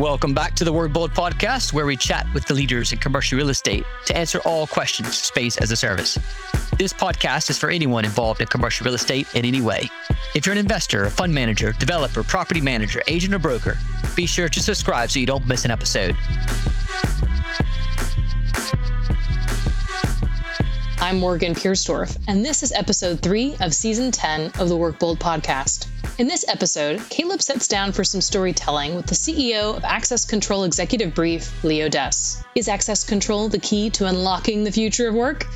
Welcome back to the Work Bold podcast, where we chat with the leaders in commercial real estate to answer all questions space as a service. This podcast is for anyone involved in commercial real estate in any way. If you're an investor, a fund manager, developer, property manager, agent, or broker, be sure to subscribe so you don't miss an episode. I'm Morgan Pierstorff, and this is episode three of season 10 of the Work Bold podcast. In this episode, Caleb sits down for some storytelling with the CEO of Access Control Executive Brief, Lee Odess. Is access control the key to unlocking the future of work?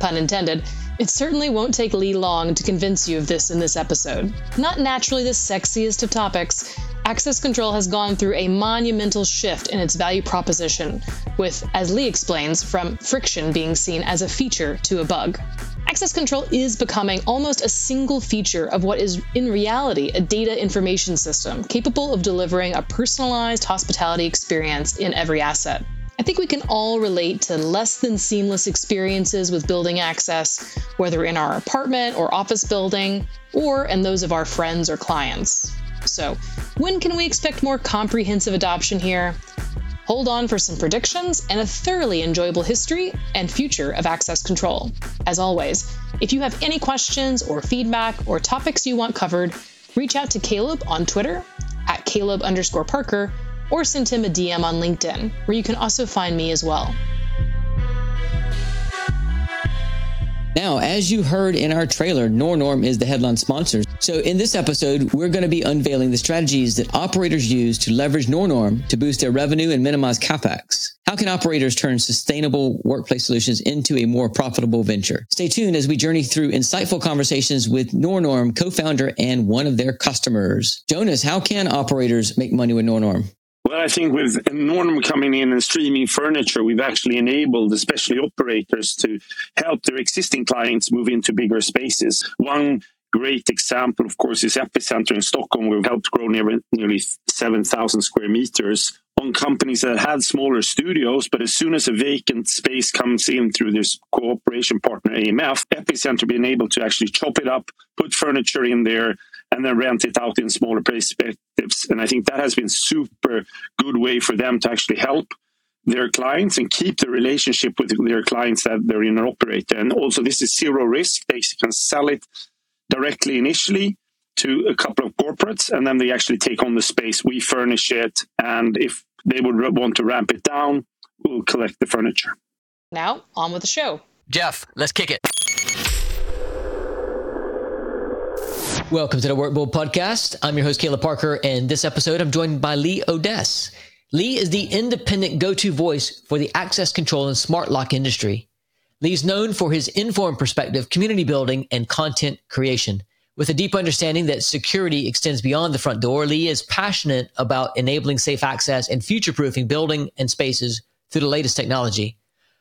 Pun intended. It certainly won't take Lee long to convince you of this in this episode. Not naturally the sexiest of topics, access control has gone through a monumental shift in its value proposition, with, as Lee explains, from friction being seen as a feature to a bug. Access control is becoming almost a single feature of what is in reality a data information system capable of delivering a personalized hospitality experience in every asset. I think we can all relate to less than seamless experiences with building access, whether in our apartment or office building, or in those of our friends or clients. So, when can we expect more comprehensive adoption here? Hold on for some predictions and a thoroughly enjoyable history and future of access control. As always, if you have any questions or feedback or topics you want covered, reach out to Caleb on Twitter at Caleb underscore Parker or send him a DM on LinkedIn, where you can also find me as well. Now, as you heard in our trailer, NorNorm is the headline sponsor. So, in this episode, we're going to be unveiling the strategies that operators use to leverage NorNorm to boost their revenue and minimize capex. How can operators turn sustainable workplace solutions into a more profitable venture? Stay tuned as we journey through insightful conversations with NorNorm co-founder and one of their customers. Jonas, how can operators make money with NorNorm? Well, I think with Norm coming in and streaming furniture, we've actually enabled, especially operators, to help their existing clients move into bigger spaces. One great example, of course, is Epicenter in Stockholm. We've helped grow nearly, nearly 7,000 square meters on companies that had smaller studios, but as soon as a vacant space comes in through this cooperation partner AMF, Epicenter being able to actually chop it up, put furniture in there, and then rent it out in smaller perspectives. And I think that has been super good way for them to actually help their clients and keep the relationship with their clients that they're in an operator. And also, this is zero risk. They can sell it directly initially to a couple of corporates, and then they actually take on the space. We furnish it, and if they would want to ramp it down, we'll collect the furniture. Now, on with the show. Jeff, let's kick it. Welcome to the Work Bold podcast. I'm your host, Caleb Parker, and this episode I'm joined by Lee Odess. Lee is the independent go to voice for the access control and smart lock industry. Lee's known for his informed perspective, community building, and content creation. With a deep understanding that security extends beyond the front door, Lee is passionate about enabling safe access and future proofing building and spaces through the latest technology.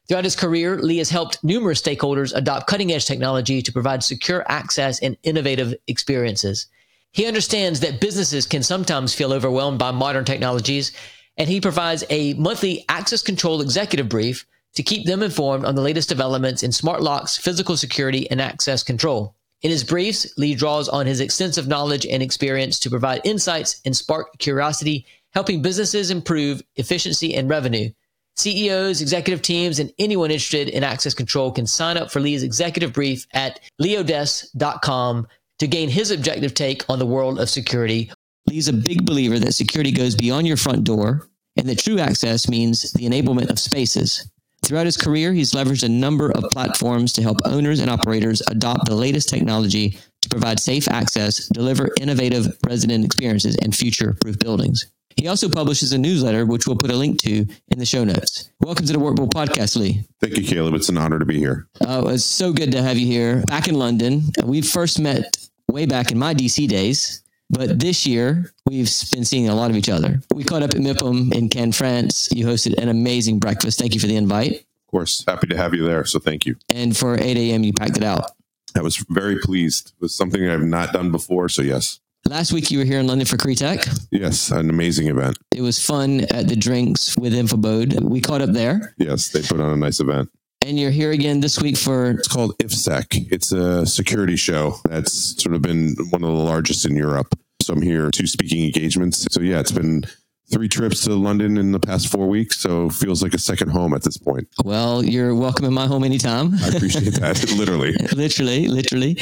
Throughout his career, Lee has helped numerous stakeholders adopt cutting edge technology to provide secure access and innovative experiences. He understands that businesses can sometimes feel overwhelmed by modern technologies, and he provides a monthly access control executive brief to keep them informed on the latest developments in smart locks, physical security, and access control. In his briefs, Lee draws on his extensive knowledge and experience to provide insights and spark curiosity, helping businesses improve efficiency and revenue. CEOs, executive teams, and anyone interested in access control can sign up for Lee's executive brief at leeodess.com to gain his objective take on the world of security. Lee's a big believer that security goes beyond your front door and that true access means the enablement of spaces. Throughout his career, he's leveraged a number of platforms to help owners and operators adopt the latest technology to provide safe access, deliver innovative resident experiences, and future proof buildings. He also publishes a newsletter, which we'll put a link to in the show notes. Welcome to the Work Bold Podcast, Lee. Thank you, Caleb. It's an honor to be here. Oh, it's so good to have you here. Back in London, we first met way back in my DC days. But this year, we've been seeing a lot of each other. We caught up at MIPIM in Cannes, France. You hosted an amazing breakfast. Thank you for the invite. Of course, happy to have you there. So thank you. And for 8 a.m., you packed it out. I was very pleased. It was something I've not done before. So, yes. Last week you were here in London for CRETech. Yes, an amazing event. It was fun at the drinks with Infabode. We caught up there. Yes, they put on a nice event. And you're here again this week for It's called IFSEC. It's a security show that's sort of been one of the largest in Europe. So I'm here two speaking engagements. So yeah, it's been three trips to London in the past four weeks, so feels like a second home at this point. Well, you're welcome in my home anytime. I appreciate that. literally, literally, literally.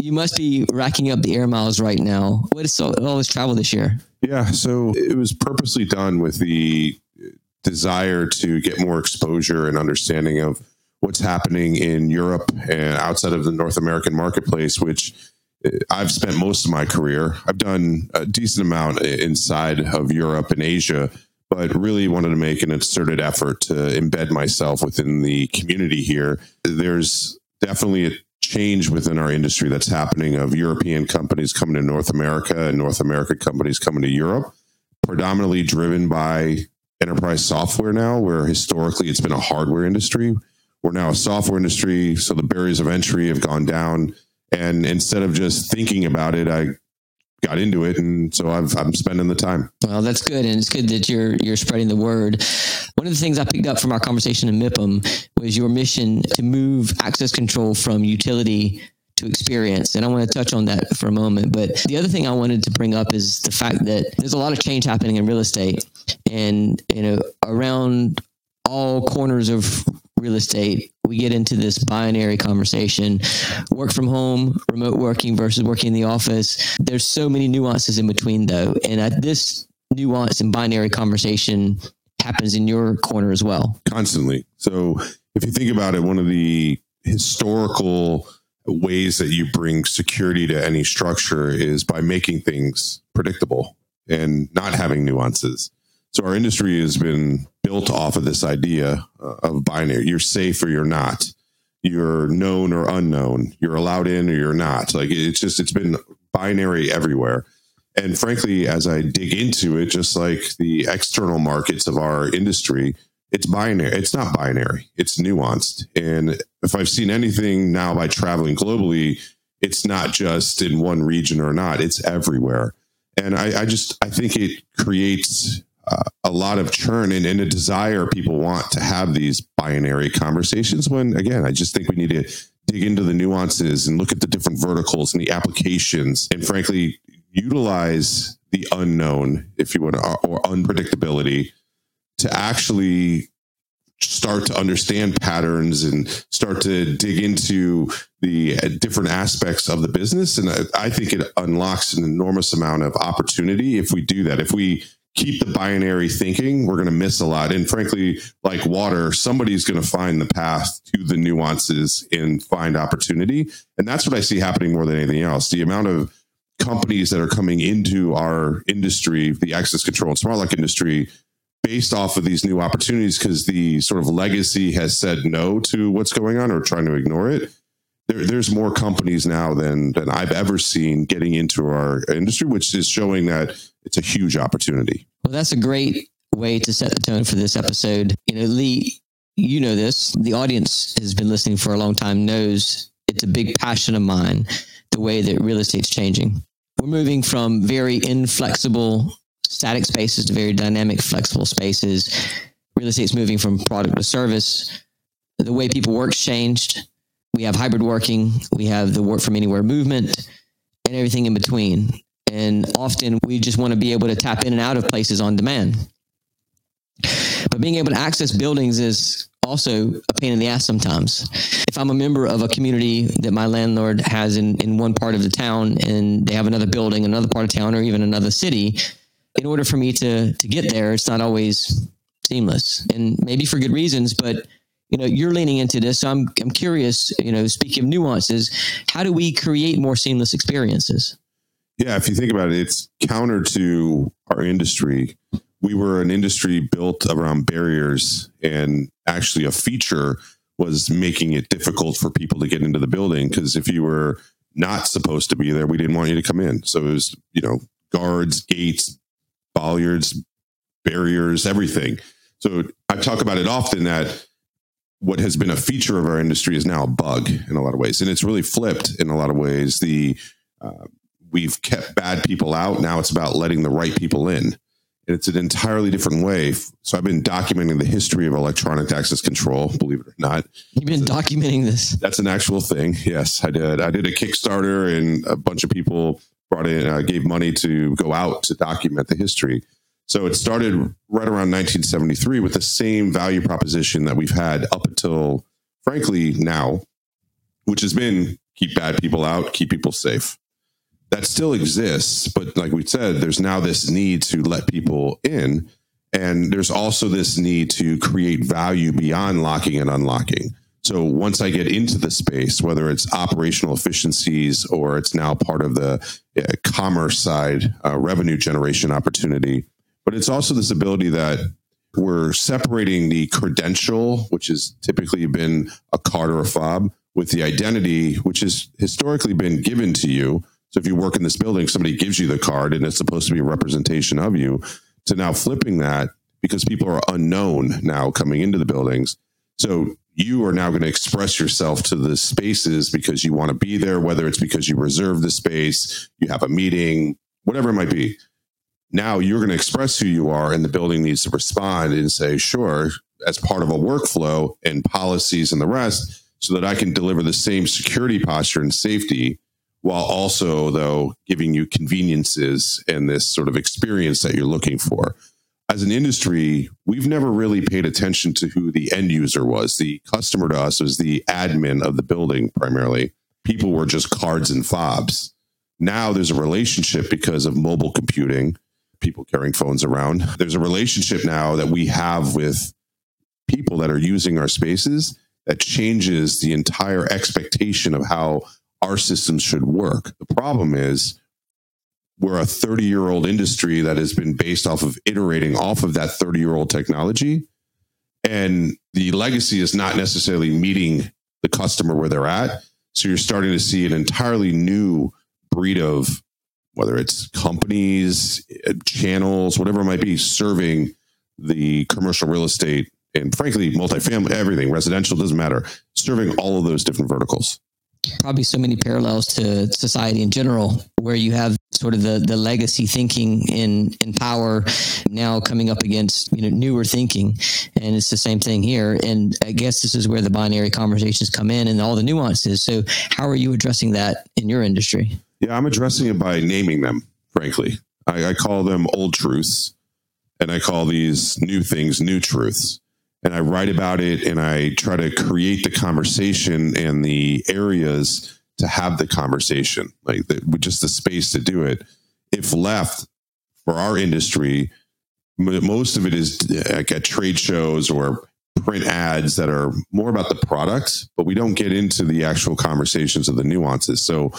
You must be racking up the air miles right now. What is all, all this travel this year? Yeah, so it was purposely done with the desire to get more exposure and understanding of what's happening in Europe and outside of the North American marketplace, which I've spent most of my career. I've done a decent amount inside of Europe and Asia, but really wanted to make an concerted effort to embed myself within the community here. There's definitely a change within our industry that's happening of European companies coming to North America and North American companies coming to Europe, predominantly driven by enterprise software now, where historically it's been a hardware industry. We're now a software industry, so the barriers of entry have gone down and instead of just thinking about it, I got into it, and so I've, I'm spending the time. Well, that's good, and it's good that you're you're spreading the word. One of the things I picked up from our conversation in MIPIM was your mission to move access control from utility to experience. And I want to touch on that for a moment. But the other thing I wanted to bring up is the fact that there's a lot of change happening in real estate. And, you know, around all corners of real estate, we get into this binary conversation work from home, remote working versus working in the office. There's so many nuances in between, though. And at this nuance and binary conversation happens in your corner as well. Constantly. So if you think about it, one of the historical ways that you bring security to any structure is by making things predictable and not having nuances. So our industry has been built off of this idea uh, of binary. You're safe or you're not. You're known or unknown. You're allowed in or you're not. Like it's just it's been binary everywhere. And frankly, as I dig into it, just like the external markets of our industry, it's binary. It's not binary. It's nuanced. And if I've seen anything now by traveling globally, it's not just in one region or not. It's everywhere. And I, I just I think it creates a lot of churn and, and, a desire people want to have these binary conversations when again i just think we need to dig into the nuances and look at the different verticals and the applications and frankly utilize the unknown if you want or unpredictability to actually start to understand patterns and start to dig into the uh, different aspects of the business. And I, I think it unlocks an enormous amount of opportunity if we do that. If we keep the binary thinking, we're going to miss a lot. And frankly, like water, somebody's going to find the path to the nuances and find opportunity. And that's what I see happening more than anything else. The amount of companies that are coming into our industry, the access control and smart lock industry, based off of these new opportunities, because the sort of legacy has said no to what's going on or trying to ignore it. There, there's more companies now than than I've ever seen getting into our industry, which is showing that it's a huge opportunity. Well, that's a great way to set the tone for this episode. You know, Lee, you know this. The audience has been listening for a long time, knows it's a big passion of mine, the way that real estate's changing. We're moving from very inflexible static spaces to very dynamic, flexible spaces. Real estate's moving from product to service. The way people work's changed. We have hybrid working. We have the work from anywhere movement and everything in between. And often we just want to be able to tap in and out of places on demand. But being able to access buildings is also a pain in the ass sometimes. If I'm a member of a community that my landlord has in, in one part of the town and they have another building, another part of town, or even another city, in order for me to to get there, it's not always seamless. And maybe for good reasons, but you know, you're leaning into this. So I'm I'm curious, you know, speaking of nuances, how do we create more seamless experiences? Yeah, if you think about it, it's counter to our industry. We were an industry built around barriers, and actually, a feature was making it difficult for people to get into the building because if you were not supposed to be there, we didn't want you to come in. So it was, you know, guards, gates, bollards, barriers, everything. So I talk about it often that what has been a feature of our industry is now a bug in a lot of ways, and it's really flipped in a lot of ways. The uh, we've kept bad people out. Now it's about letting the right people in. And it's an entirely different way. So I've been documenting the history of electronic access control, believe it or not. You've been so documenting this. That's an actual thing. Yes, I did. I did a Kickstarter and a bunch of people brought in, uh, gave money to go out to document the history. So it started right around 1973 with the same value proposition that we've had up until, frankly, now, which has been keep bad people out, keep people safe. That still exists, but like we said, there's now this need to let people in. And there's also this need to create value beyond locking and unlocking. So once I get into the space, whether it's operational efficiencies or it's now part of the uh, commerce side, uh, revenue generation opportunity, but it's also this ability that we're separating the credential, which has typically been a card or a fob, with the identity, which has historically been given to you. So if you work in this building, somebody gives you the card and it's supposed to be a representation of you, to now flipping that because people are unknown now coming into the buildings. So you are now going to express yourself to the spaces because you want to be there, whether it's because you reserve the space, you have a meeting, whatever it might be now you're going to express who you are and the building needs to respond and say sure as part of a workflow and policies and the rest so that i can deliver the same security posture and safety while also though giving you conveniences and this sort of experience that you're looking for. As an industry we've never really paid attention to who the end user was. The customer to us was the admin of the building primarily. People were just cards and fobs. Now there's a relationship because of mobile computing people carrying phones around. There's a relationship now that we have with people that are using our spaces that changes the entire expectation of how our systems should work. The problem is we're a 30 year old industry that has been based off of iterating off of that 30 year old technology. And the legacy is not necessarily meeting the customer where they're at. So you're starting to see an entirely new breed of whether it's companies, uh, channels, whatever it might be, serving the commercial real estate and frankly, multifamily, everything, residential, doesn't matter, serving all of those different verticals. Probably so many parallels to society in general, where you have sort of the, the legacy thinking in, in power now coming up against, you know, newer thinking. And it's the same thing here. And I guess this is where the binary conversations come in and all the nuances. So how are you addressing that in your industry? Yeah, I'm addressing it by naming them, frankly. I, I call them old truths, and I call these new things new truths. And I write about it and I try to create the conversation and the areas to have the conversation, like the, just the space to do it. If left for our industry, most of it is uh, like at trade shows or print ads that are more about the product, but we don't get into the actual conversations of the nuances. So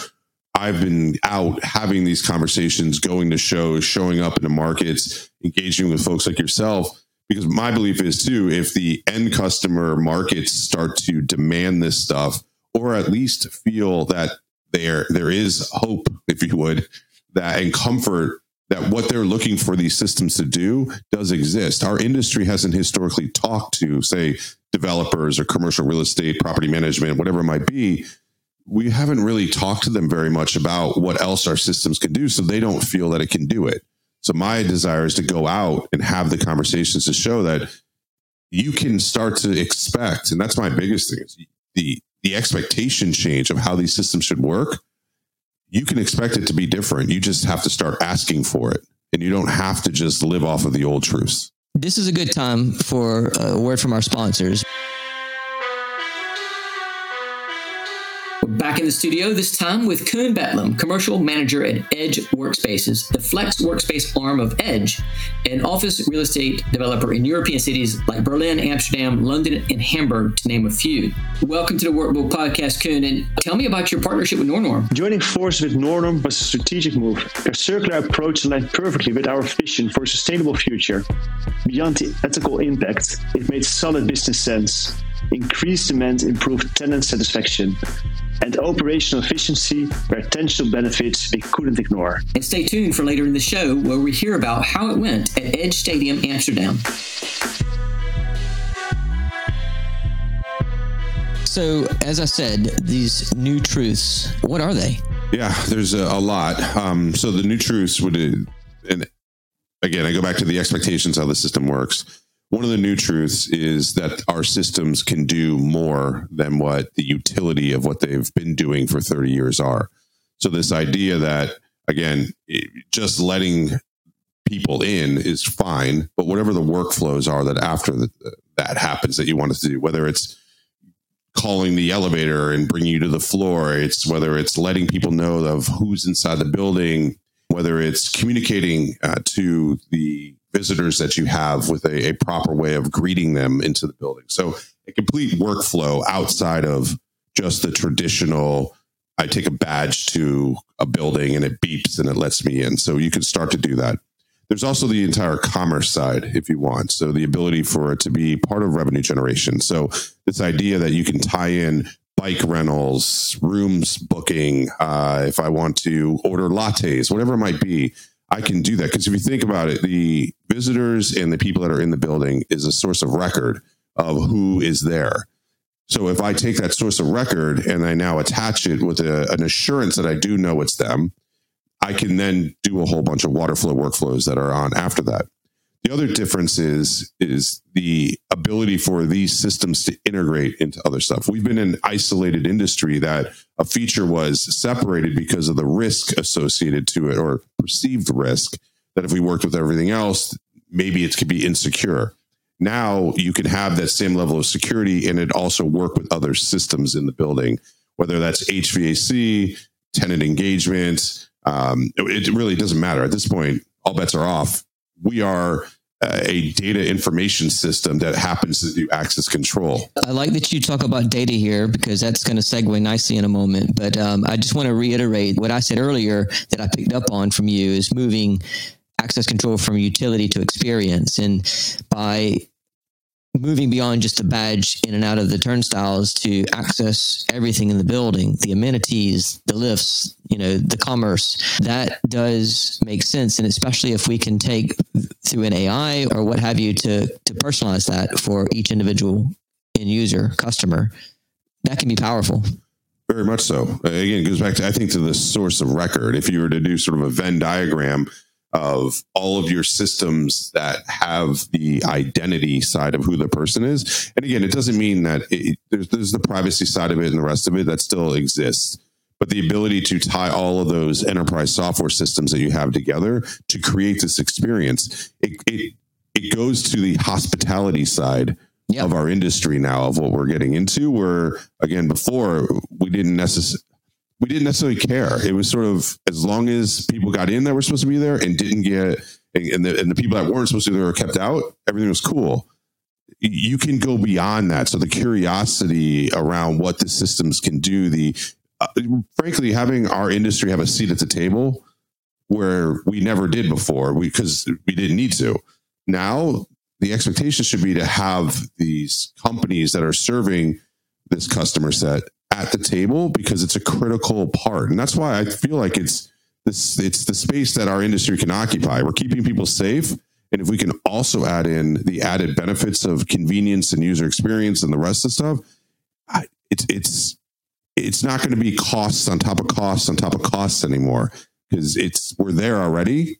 I've been out having these conversations, going to shows, showing up in the markets, engaging with folks like yourself. Because my belief is too, if the end customer markets start to demand this stuff, or at least feel that there there is hope, if you would, that and comfort that what they're looking for these systems to do does exist. Our industry hasn't historically talked to, say, developers or commercial real estate, property management, whatever it might be, we haven't really talked to them very much about what else our systems can do so they don't feel that it can do it. So my desire is to go out and have the conversations to show that you can start to expect, and that's my biggest thing is the the expectation change of how these systems should work. You can expect it to be different. You just have to start asking for it. And you don't have to just live off of the old truths. This is a good time for a word from our sponsors. Back in the studio, this time with Koen Bedlam, commercial manager at Edge Workspaces, the flex workspace arm of Edge, an office real estate developer in European cities like Berlin, Amsterdam, London, and Hamburg, to name a few. Welcome to the Work Bold Podcast, Koen, and tell me about your partnership with Nornorm. Joining forces with Nornorm was a strategic move. Their circular approach aligned perfectly with our vision for a sustainable future. Beyond the ethical impact, it made solid business sense. Increased demand improved tenant satisfaction and operational efficiency were tangible benefits we couldn't ignore. And stay tuned for later in the show where we hear about how it went at Edge Stadium Amsterdam. So, as I said, these new truths, what are they? Yeah, there's a, a lot. Um, so, the new truths would, and again, I go back to the expectations how the system works one of the new truths is that our systems can do more than what the utility of what they've been doing for 30 years are. So this idea that again, just letting people in is fine, but whatever the workflows are that after the, that happens that you want to do, whether it's calling the elevator and bringing you to the floor, it's whether it's letting people know of who's inside the building, whether it's communicating uh, to the visitors that you have with a, a proper way of greeting them into the building. So a complete workflow outside of just the traditional I take a badge to a building and it beeps and it lets me in. So you can start to do that. There's also the entire commerce side if you want. So the ability for it to be part of revenue generation. So this idea that you can tie in bike rentals, rooms booking, uh, if I want to order lattes, whatever it might be, I can do that. Because if you think about it, the visitors and the people that are in the building is a source of record of who is there. So if I take that source of record and I now attach it with a, an assurance that I do know it's them, I can then do a whole bunch of water flow workflows that are on after that. The other difference is is the ability for these systems to integrate into other stuff. We've been an isolated industry that a feature was separated because of the risk associated to it or perceived risk that if we worked with everything else, maybe it could be insecure. Now you can have that same level of security and it also work with other systems in the building, whether that's HVAC, tenant engagement. Um, it really doesn't matter at this point. All bets are off. We are a data information system that happens to do access control. I like that you talk about data here because that's going to segue nicely in a moment. But um, I just want to reiterate what I said earlier that I picked up on from you is moving access control from utility to experience. And by moving beyond just the badge in and out of the turnstiles to access everything in the building, the amenities, the lifts, you know, the commerce, that does make sense. And especially if we can take through an AI or what have you to, to personalize that for each individual end user, customer, that can be powerful. Very much so. Again, it goes back to, I think, to the source of record. If you were to do sort of a Venn diagram of all of your systems that have the identity side of who the person is. And again, it doesn't mean that it, there's, there's the privacy side of it and the rest of it that still exists. But the ability to tie all of those enterprise software systems that you have together to create this experience, it, it, it goes to the hospitality side of our industry now of what we're getting into. Where again, before we didn't necessarily we didn't necessarily care. It was sort of as long as people got in that were supposed to be there and didn't get, and the, and the people that weren't supposed to be there were kept out, everything was cool. You can go beyond that. So the curiosity around what the systems can do, the uh, frankly having our industry have a seat at the table where we never did before, because we, we didn't need to. Now the expectation should be to have these companies that are serving this customer set at the table because it's a critical part. And that's why I feel like it's this it's the space that our industry can occupy. We're keeping people safe. And if we can also add in the added benefits of convenience and user experience and the rest of stuff, it's it's it's not going to be costs on top of costs on top of costs anymore because it's we're there already.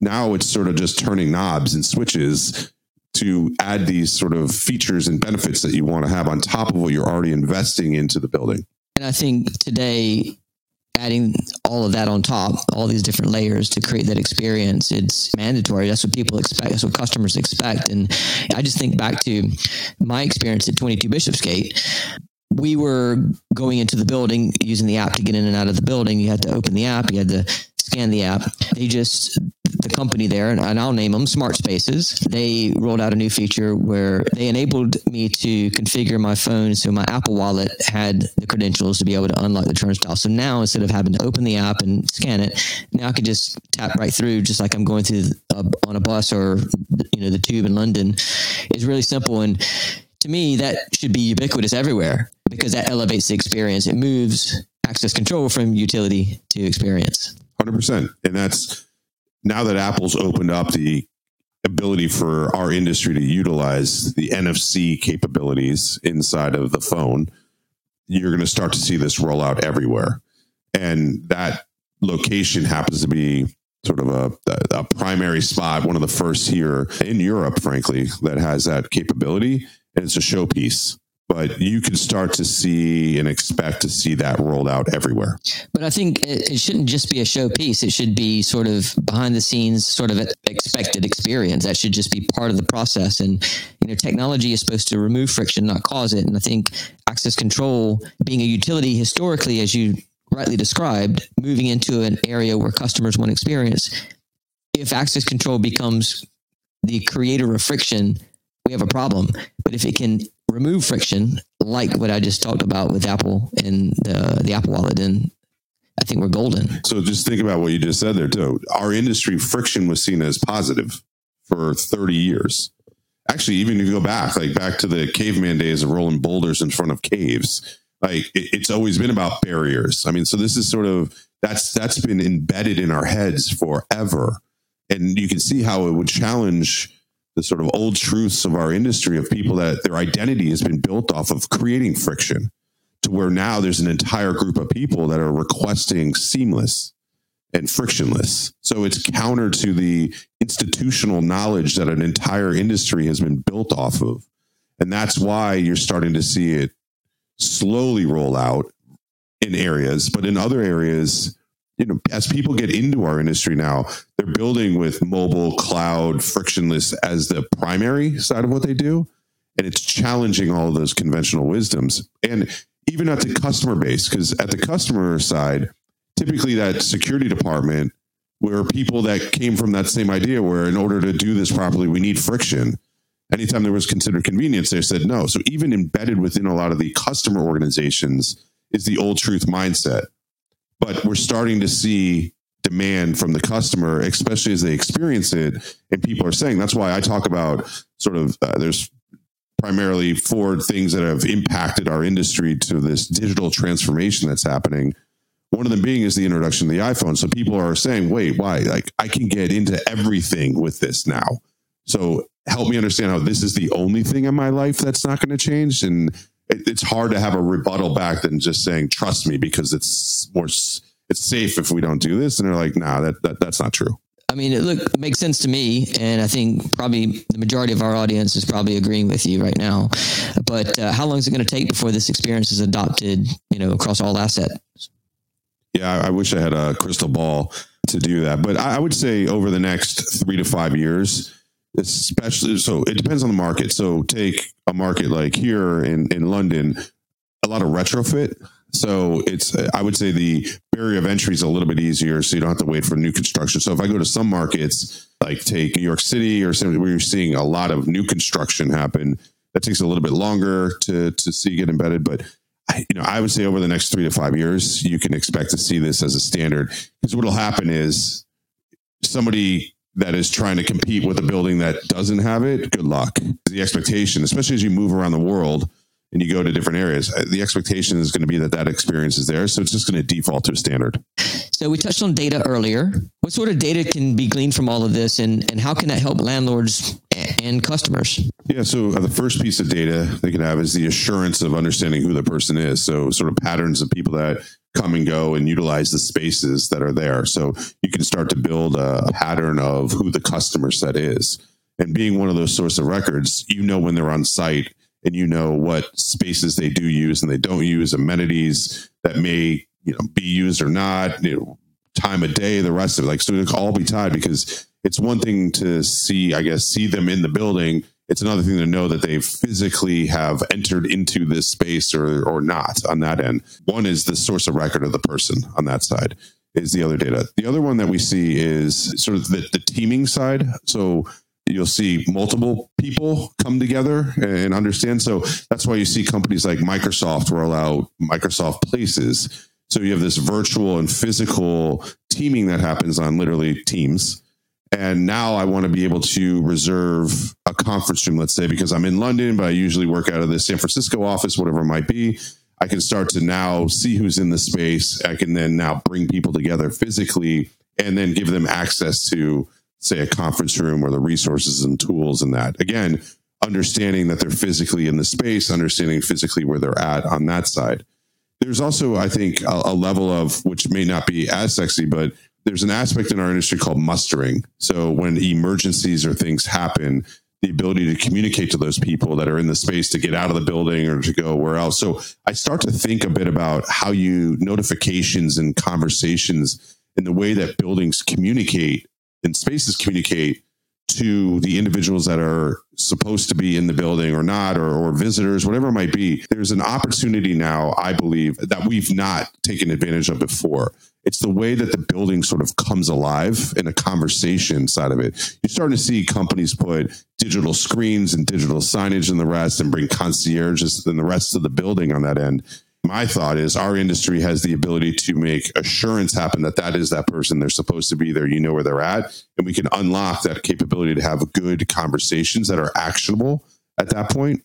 Now it's sort of just turning knobs and switches to add these sort of features and benefits that you want to have on top of what you're already investing into the building. And I think today, adding all of that on top, all these different layers to create that experience, it's mandatory. That's what people expect. That's what customers expect. And I just think back to my experience at 22 Bishopsgate we were going into the building using the app to get in and out of the building. You had to open the app, you had to scan the app. They just the company there, and I'll name them Smart Spaces. They rolled out a new feature where they enabled me to configure my phone so my Apple Wallet had the credentials to be able to unlock the turnstile. So now instead of having to open the app and scan it, now I can just tap right through, just like I'm going through a, on a bus or you know the tube in London. It's really simple and to me, that should be ubiquitous everywhere because that elevates the experience. It moves access control from utility to experience. 100%. And that's now that Apple's opened up the ability for our industry to utilize the NFC capabilities inside of the phone, you're going to start to see this roll out everywhere. And that location happens to be sort of a, a primary spot, one of the first here in Europe, frankly, that has that capability. And it's a showpiece but you can start to see and expect to see that rolled out everywhere. But I think it, shouldn't just be a showpiece. It should be sort of behind the scenes, sort of expected experience. That should just be part of the process. And, you know, technology is supposed to remove friction, not cause it. And I think access control being a utility historically, as you rightly described, moving into an area where customers want experience, if access control becomes the creator of friction, we have a problem. But if it can remove friction, like what I just talked about with Apple and the, the Apple Wallet, then I think we're golden. So just think about what you just said there too. Our industry friction was seen as positive for 30 years. Actually, even if you go back, like back to the caveman days of rolling boulders in front of caves, like it, it's always been about barriers. I mean, so this is sort of that's that's been embedded in our heads forever. And you can see how it would challenge the sort of old truths of our industry of people that their identity has been built off of creating friction to where now there's an entire group of people that are requesting seamless and frictionless. So it's counter to the institutional knowledge that an entire industry has been built off of. And that's why you're starting to see it slowly roll out in areas, but in other areas, you know, as people get into our industry now, they're building with mobile, cloud, frictionless as the primary side of what they do. And it's challenging all of those conventional wisdoms. And even at the customer base, because at the customer side, typically that security department were people that came from that same idea where in order to do this properly, we need friction. Anytime there was considered convenience, they said no. So even embedded within a lot of the customer organizations is the old truth mindset but we're starting to see demand from the customer, especially as they experience it. And people are saying that's why I talk about sort of uh, there's primarily four things that have impacted our industry to this digital transformation that's happening. One of them being is the introduction of the iPhone. So people are saying, wait, why? Like I can get into everything with this now. So help me understand how this is the only thing in my life that's not going to change. And it, it's hard to have a rebuttal back than just saying trust me because it's more it's safe if we don't do this and they're like nah that, that that's not true I mean, it look it makes sense to me, and I think probably the majority of our audience is probably agreeing with you right now. But uh, how long is it going to take before this experience is adopted, you know, across all assets? Yeah, I wish I had a crystal ball to do that, but I would say over the next three to five years, especially so it depends on the market. So take a market like here in in London, a lot of retrofit. So it's I would say the barrier of entry is a little bit easier, so you don't have to wait for new construction. So if I go to some markets like take New York City or something where you're seeing a lot of new construction happen, that takes a little bit longer to to see get embedded, but. You know, I would say over the next three to five years, you can expect to see this as a standard. Because what will happen is somebody that is trying to compete with a building that doesn't have it, good luck. The expectation, especially as you move around the world and you go to different areas, uh, the expectation is going to be that that experience is there. So it's just going to default to a standard. So we touched on data earlier. What sort of data can be gleaned from all of this, and, and how can that help landlords and customers? Yeah, so uh, the first piece of data they can have is the assurance of understanding who the person is. So sort of patterns of people that come and go and utilize the spaces that are there. So you can start to build a pattern of who the customer set is. And being one of those source of records, you know when they're on site and you know what spaces they do use and they don't use, amenities that may you know be used or not, you know, time of day, the rest of it. Like so it can all be tied because it's one thing to see, I guess, see them in the building it's another thing to know that they physically have entered into this space or or not on that end. One is the source of record of the person on that side is the other data. The other one that we see is sort of the, the teaming side. So you'll see multiple people come together and understand. So that's why you see companies like Microsoft roll out Microsoft Places. So you have this virtual and physical teaming that happens on literally Teams and now I want to be able to reserve a conference room, let's say, because I'm in London, but I usually work out of the San Francisco office, whatever it might be. I can start to now see who's in the space. I can then now bring people together physically and then give them access to, say, a conference room or the resources and tools and that. Again, understanding that they're physically in the space, understanding physically where they're at on that side. There's also, I think, a, a level of which may not be as sexy, but there's an aspect in our industry called mustering. So when emergencies or things happen, the ability to communicate to those people that are in the space to get out of the building or to go where else. So I start to think a bit about how you notifications and conversations and the way that buildings communicate and spaces communicate to the individuals that are supposed to be in the building or not, or, or visitors, whatever it might be. There's an opportunity now, I believe, that we've not taken advantage of before. It's the way that the building sort of comes alive in a conversation side of it. You're starting to see companies put digital screens and digital signage and the rest and bring concierges and the rest of the building on that end. My thought is our industry has the ability to make assurance happen that that is that person they're supposed to be there. You know where they're at. And we can unlock that capability to have good conversations that are actionable at that point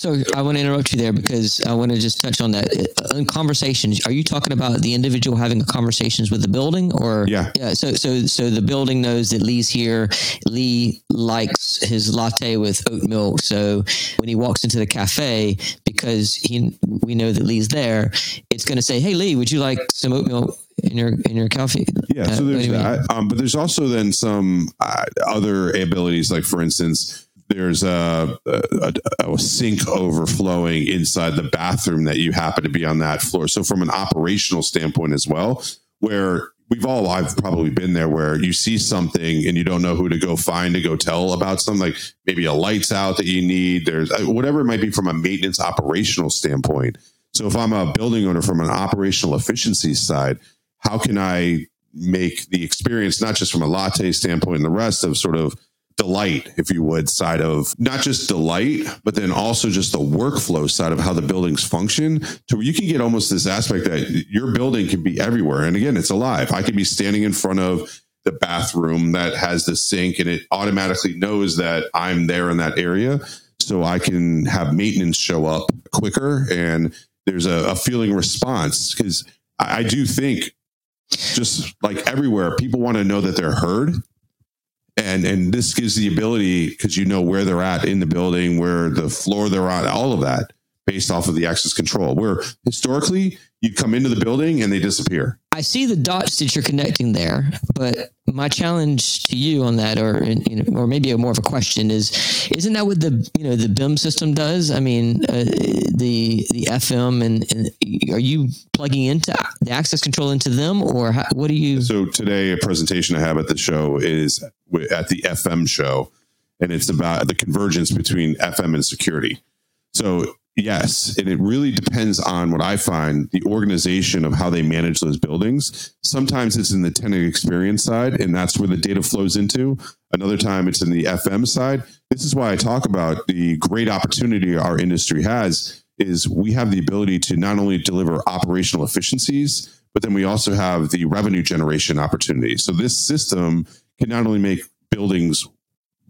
so I want to interrupt you there because I want to just touch on that. Uh, in conversations, are you talking about the individual having conversations with the building, or yeah, yeah? So so so the building knows that Lee's here. Lee likes his latte with oat milk. So when he walks into the cafe, because he we know that Lee's there, it's going to say, "Hey Lee, would you like some oat milk?" in your in your coffee. Yeah, so uh, there's that. Um, but there's also then some uh, other abilities, like for instance, there's a, a, a, sink overflowing inside the bathroom that you happen to be on that floor. So from an operational standpoint as well, where we've all I've probably been there where you see something and you don't know who to go find to go tell about something like maybe a lights out that you need. There's uh, whatever it might be from a maintenance operational standpoint. So if I'm a building owner from an operational efficiency side, how can I make the experience not just from a latte standpoint and the rest of sort of delight, if you would, side of not just delight, but then also just the workflow side of how the buildings function to where you can get almost this aspect that your building can be everywhere. And again, it's alive. I could be standing in front of the bathroom that has the sink and it automatically knows that I'm there in that area. So I can have maintenance show up quicker and there's a, a feeling response because I, I do think just like everywhere, people want to know that they're heard and and this gives the ability because you know where they're at in the building where the floor they're on all of that based off of the access control where historically you come into the building and they disappear. I see the dots that you're connecting there but my challenge to you on that or you know, or maybe a more of a question is isn't that what the you know the bim system does? I mean uh, the the fm and, and, are you plugging into the access control into them or how, what do you? So today a presentation i have at the show is at the FM show, and it's about the convergence between FM and security. So yes, and it really depends on what I find the organization of how they manage those buildings. Sometimes it's in the tenant experience side, and that's where the data flows into. Another time it's in the FM side. This is why I talk about the great opportunity our industry has is we have the ability to not only deliver operational efficiencies, but then we also have the revenue generation opportunity. So this system can not only make buildings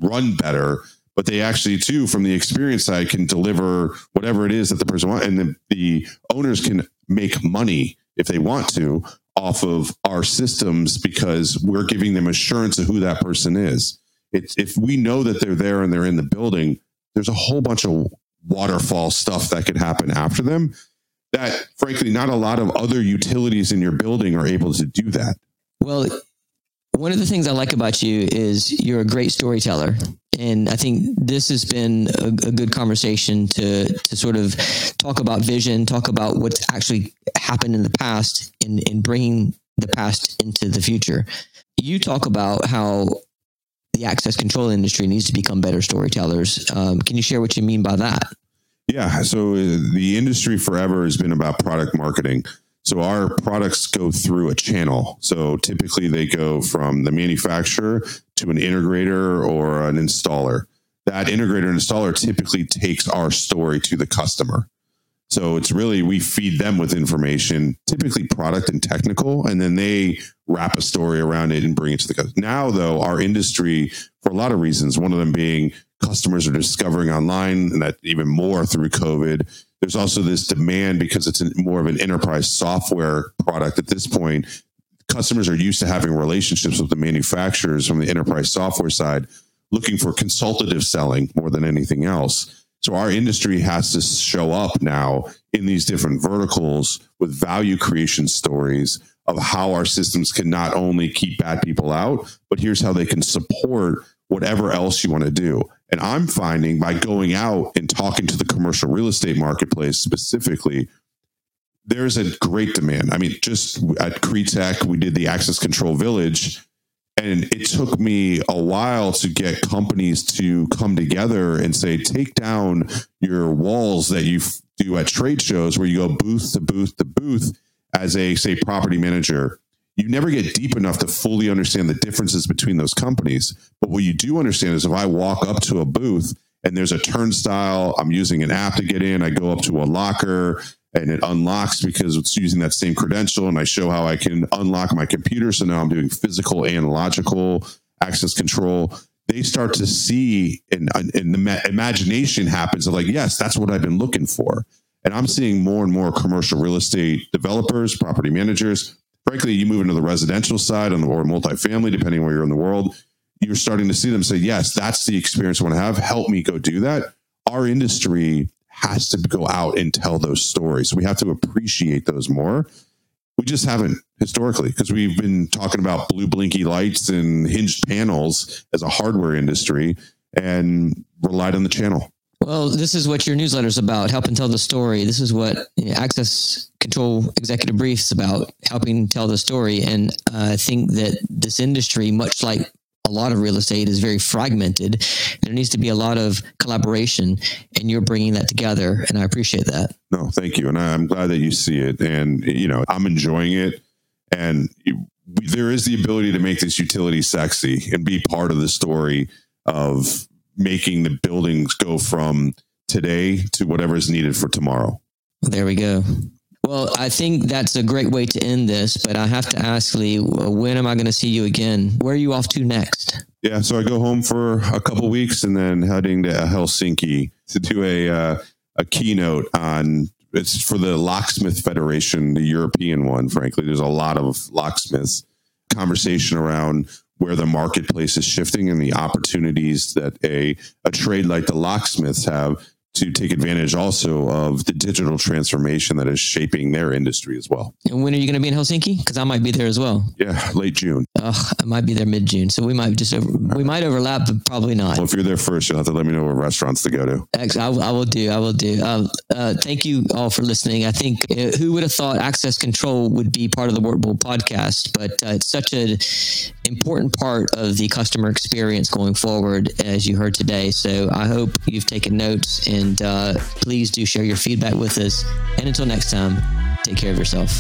run better, but they actually too, from the experience side, can deliver whatever it is that the person wants, and the, the owners can make money if they want to off of our systems because we're giving them assurance of who that person is. If we know that they're there and they're in the building, there's a whole bunch of waterfall stuff that could happen after them that frankly not a lot of other utilities in your building are able to do that well one of the things I like about you is you're a great storyteller. And I think this has been a, a, good conversation to, to sort of talk about vision, talk about what's actually happened in the past and, in bringing the past into the future. You talk about how the access control industry needs to become better storytellers. Um, can you share what you mean by that? Yeah. So uh, the industry forever has been about product marketing. So our products go through a channel. So typically they go from the manufacturer to an integrator or an installer. That integrator and installer typically takes our story to the customer. So it's really, we feed them with information, typically product and technical, and then they wrap a story around it and bring it to the customer. Now, though, our industry, for a lot of reasons, one of them being customers are discovering online and that even more through COVID, there's also this demand because it's more of an enterprise software product at this point. Customers are used to having relationships with the manufacturers from the enterprise software side, looking for consultative selling more than anything else. So our industry has to show up now in these different verticals with value creation stories of how our systems can not only keep bad people out, but here's how they can support whatever else you want to do. And I'm finding by going out and talking to the commercial real estate marketplace specifically, there's a great demand. I mean, just at CRETech, we did the access control village, and it took me a while to get companies to come together and say, take down your walls that you do at trade shows where you go booth to booth to booth as a, say, property manager. You never get deep enough to fully understand the differences between those companies. But what you do understand is if I walk up to a booth and there's a turnstile, I'm using an app to get in, I go up to a locker, and it unlocks because it's using that same credential and I show how I can unlock my computer. So now I'm doing physical and logical access control. They start to see and, and the imagination happens of like, yes, that's what I've been looking for. And I'm seeing more and more commercial real estate developers, property managers. Frankly, you move into the residential side or multifamily, depending where you're in the world, you're starting to see them say, yes, that's the experience I want to have. Help me go do that. Our industry has to go out and tell those stories. We have to appreciate those more. We just haven't historically because we've been talking about blue blinky lights and hinged panels as a hardware industry and relied on the channel. Well, this is what your newsletter is about, helping tell the story. This is what Access Control Executive Brief is about, helping tell the story. And uh, I think that this industry, much like a lot of real estate is very fragmented. There needs to be a lot of collaboration, and you're bringing that together, and I appreciate that. No, thank you, and I'm glad that you see it, and you know I'm enjoying it, and there is the ability to make this utility sexy and be part of the story of making the buildings go from today to whatever is needed for tomorrow. There we go. Well, I think that's a great way to end this, but I have to ask Lee, when am I going to see you again? Where are you off to next? Yeah, so I go home for a couple weeks and then heading to Helsinki to do a uh, a keynote on it's for the Locksmith Federation, the European one. Frankly, there's a lot of locksmiths conversation around where the marketplace is shifting and the opportunities that a a trade like the locksmiths have to take advantage also of the digital transformation that is shaping their industry as well. And when are you going to be in Helsinki? Because I might be there as well. Yeah, late June. I might be there mid June, so we might just over, we might overlap, but probably not. Well, if you're there first, you'll have to let me know what restaurants to go to. Actually, I, I will do. I will do. Uh, uh, thank you all for listening. I think uh, who would have thought access control would be part of the Workbold podcast, but uh, it's such an important part of the customer experience going forward, as you heard today. So I hope you've taken notes and and uh, please do share your feedback with us. And until next time, take care of yourself.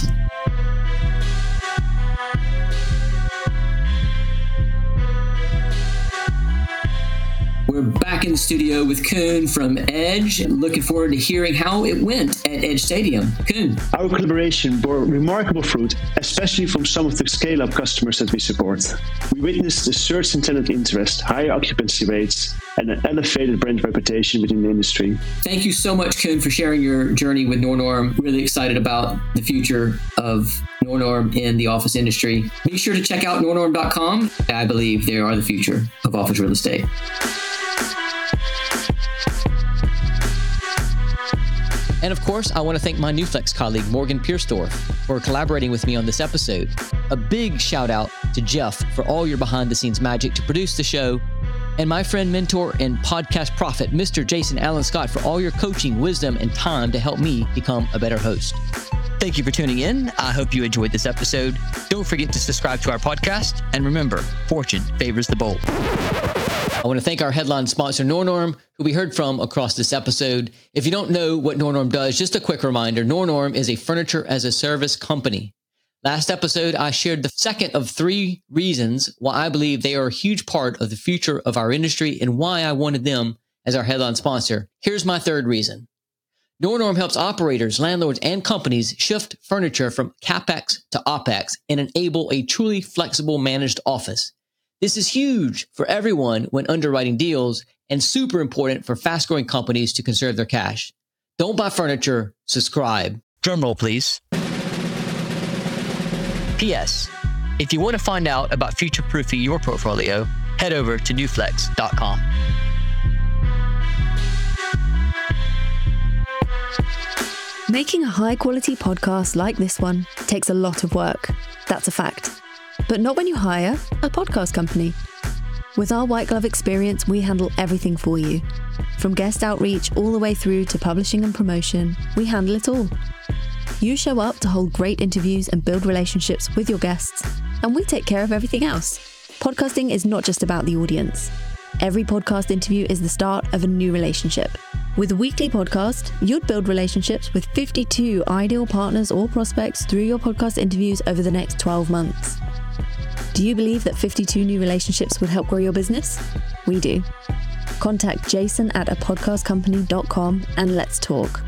We're back in the studio with Koen from Edge. Looking forward to hearing how it went at Edge Stadium. Koen. Our collaboration bore remarkable fruit, especially from some of the scale up customers that we support. We witnessed a surge in tenant interest, higher occupancy rates, and an elevated brand reputation within the industry. Thank you so much, Koen, for sharing your journey with Nornorm. Really excited about the future of Nornorm in the office industry. Be sure to check out nornorm.com. I believe they are the future of office real estate. And of course, I want to thank my Newflex colleague, Morgan Pierstorff, for collaborating with me on this episode. A big shout out to Jeff for all your behind the scenes magic to produce the show, and my friend, mentor, and podcast prophet, Mr. Jason Allen Scott, for all your coaching, wisdom, and time to help me become a better host. Thank you for tuning in. I hope you enjoyed this episode. Don't forget to subscribe to our podcast. And remember, fortune favors the bold. I want to thank our headline sponsor, Nornorm, who we heard from across this episode. If you don't know what Nornorm does, just a quick reminder Nornorm is a furniture as a service company. Last episode, I shared the second of three reasons why I believe they are a huge part of the future of our industry and why I wanted them as our headline sponsor. Here's my third reason. Nornorm helps operators, landlords, and companies shift furniture from CapEx to OpEx and enable a truly flexible managed office. This is huge for everyone when underwriting deals and super important for fast growing companies to conserve their cash. Don't buy furniture, subscribe. Drumroll, please. P.S. If you want to find out about future proofing your portfolio, head over to newflex.com. Making a high quality podcast like this one takes a lot of work. That's a fact but not when you hire a podcast company. With our white glove experience, we handle everything for you. From guest outreach all the way through to publishing and promotion, we handle it all. You show up to hold great interviews and build relationships with your guests, and we take care of everything else. Podcasting is not just about the audience. Every podcast interview is the start of a new relationship. With a weekly podcast, you'd build relationships with 52 ideal partners or prospects through your podcast interviews over the next 12 months. Do you believe that 52 new relationships would help grow your business? We do. Contact jason at a podcastcompany.com and let's talk.